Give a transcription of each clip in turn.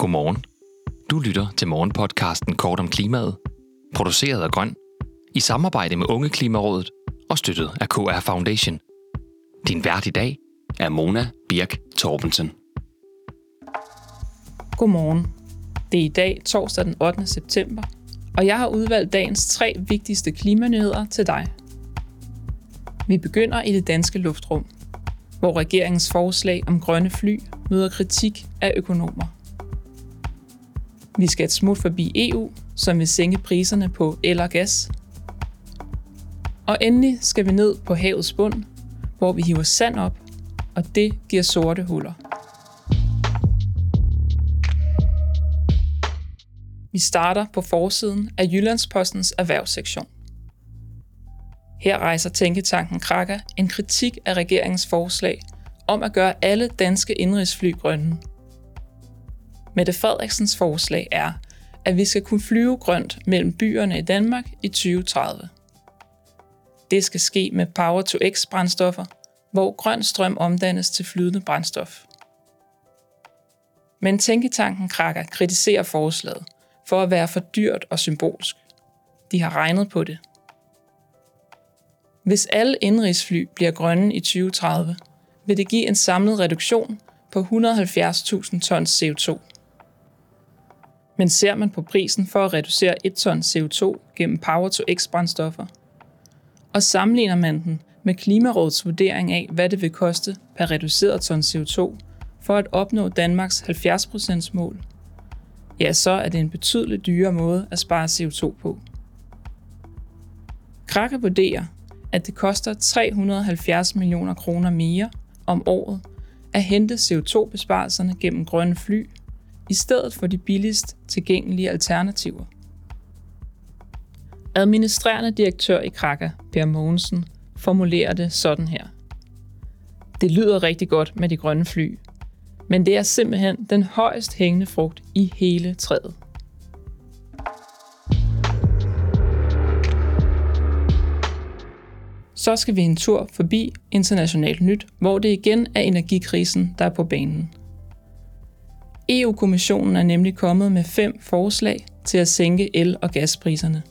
Godmorgen. Du lytter til morgenpodcasten Kort om klimaet, produceret af Grøn, i samarbejde med Unge Klimarådet og støttet af KR Foundation. Din vært i dag er Mona Birk Torbensen. Godmorgen. Det er i dag torsdag den 8. september, og jeg har udvalgt dagens tre vigtigste klimanyheder til dig. Vi begynder i det danske luftrum, hvor regeringens forslag om grønne fly møder kritik af økonomer. Vi skal et smut forbi EU, som vil sænke priserne på el og gas. Og endelig skal vi ned på havets bund, hvor vi hiver sand op, og det giver sorte huller. Vi starter på forsiden af Jyllandspostens erhvervssektion. Her rejser Tænketanken Kraka en kritik af regeringens forslag om at gøre alle danske indrigsfly grønne. Mette Frederiksens forslag er, at vi skal kunne flyve grønt mellem byerne i Danmark i 2030. Det skal ske med Power-to-X brændstoffer, hvor grøn strøm omdannes til flydende brændstof. Men Tænketanken Krakker kritiserer forslaget for at være for dyrt og symbolsk. De har regnet på det. Hvis alle indrigsfly bliver grønne i 2030, vil det give en samlet reduktion på 170.000 tons CO2. Men ser man på prisen for at reducere 1 ton CO2 gennem Power-to-X-brændstoffer, og sammenligner man den med Klimarådets vurdering af, hvad det vil koste per reduceret ton CO2 for at opnå Danmarks 70% mål, ja, så er det en betydeligt dyrere måde at spare CO2 på. Krakke vurderer, at det koster 370 millioner kroner mere om året at hente CO2-besparelserne gennem grønne fly, i stedet for de billigst tilgængelige alternativer. Administrerende direktør i Kraka, Per Mogensen, formulerer det sådan her. Det lyder rigtig godt med de grønne fly, men det er simpelthen den højst hængende frugt i hele træet. Så skal vi en tur forbi Internationalt Nyt, hvor det igen er energikrisen, der er på banen. EU-kommissionen er nemlig kommet med fem forslag til at sænke el- og gaspriserne.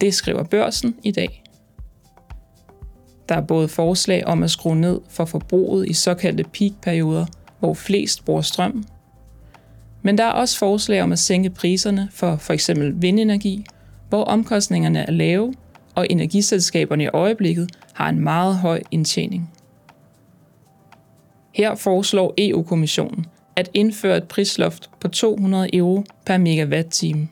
Det skriver børsen i dag. Der er både forslag om at skrue ned for forbruget i såkaldte peakperioder, hvor flest bruger strøm. Men der er også forslag om at sænke priserne for f.eks. vindenergi, hvor omkostningerne er lave, og energiselskaberne i øjeblikket har en meget høj indtjening. Her foreslår EU-kommissionen at indføre et prisloft på 200 euro per megawatt-time.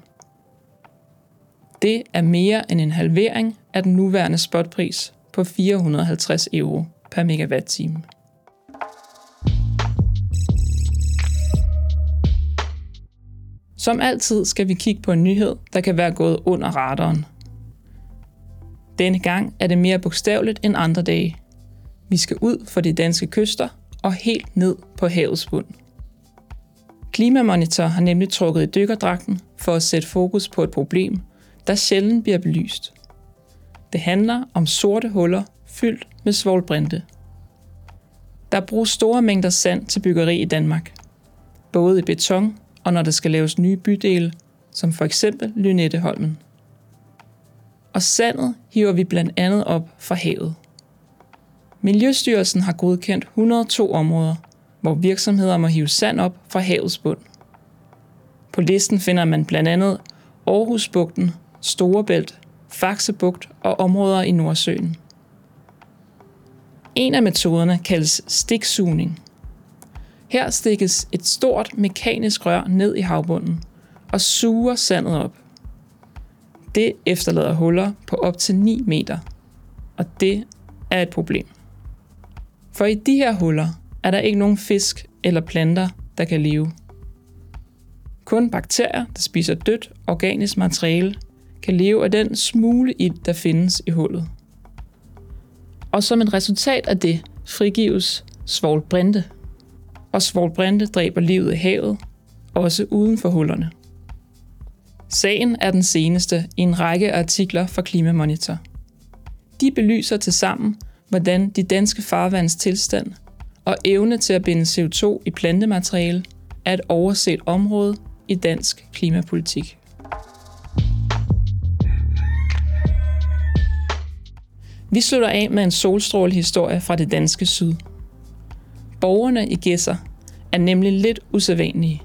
Det er mere end en halvering af den nuværende spotpris på 450 euro per megawatt-time. Som altid skal vi kigge på en nyhed, der kan være gået under radaren. Denne gang er det mere bogstaveligt end andre dage. Vi skal ud for de danske kyster og helt ned på havets bund. Klimamonitor har nemlig trukket i dykkerdragten for at sætte fokus på et problem, der sjældent bliver belyst. Det handler om sorte huller fyldt med svovlbrinte. Der bruges store mængder sand til byggeri i Danmark. Både i beton og når der skal laves nye bydele, som for eksempel Lynetteholmen. Og sandet hiver vi blandt andet op fra havet. Miljøstyrelsen har godkendt 102 områder, hvor virksomheder må hive sand op fra havets bund. På listen finder man blandt andet Aarhusbugten, Storebælt, Faxebugt og områder i Nordsøen. En af metoderne kaldes stiksugning. Her stikkes et stort mekanisk rør ned i havbunden og suger sandet op. Det efterlader huller på op til 9 meter, og det er et problem. For i de her huller er der ikke nogen fisk eller planter, der kan leve. Kun bakterier, der spiser dødt organisk materiale, kan leve af den smule ild, der findes i hullet. Og som et resultat af det frigives svovlbrinte. Og svovlbrinte dræber livet i havet, også uden for hullerne. Sagen er den seneste i en række artikler fra Klimamonitor. De belyser tilsammen, hvordan de danske farvands tilstand og evne til at binde CO2 i plantemateriale er et overset område i dansk klimapolitik. Vi slutter af med en solstrålehistorie fra det danske syd. Borgerne i Gæsser er nemlig lidt usædvanlige.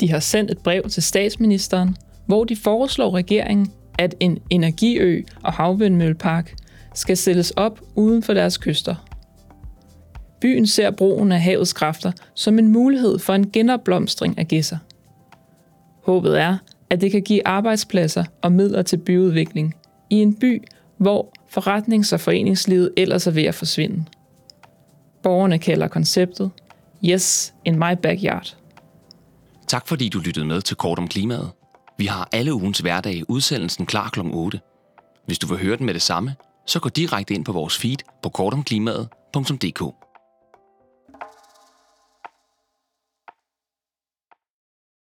De har sendt et brev til statsministeren, hvor de foreslår regeringen, at en energiø og havvindmøllepark skal sættes op uden for deres kyster. Byen ser brugen af havets kræfter som en mulighed for en genopblomstring af Gæsser. Håbet er, at det kan give arbejdspladser og midler til byudvikling i en by, hvor forretnings- og foreningslivet ellers er ved at forsvinde. Borgerne kalder konceptet Yes in my backyard. Tak fordi du lyttede med til Kort om Klimaet. Vi har alle ugens hverdag udsendelsen klar kl. 8. Hvis du vil høre den med det samme, så gå direkte ind på vores feed på kortomklimaet.dk.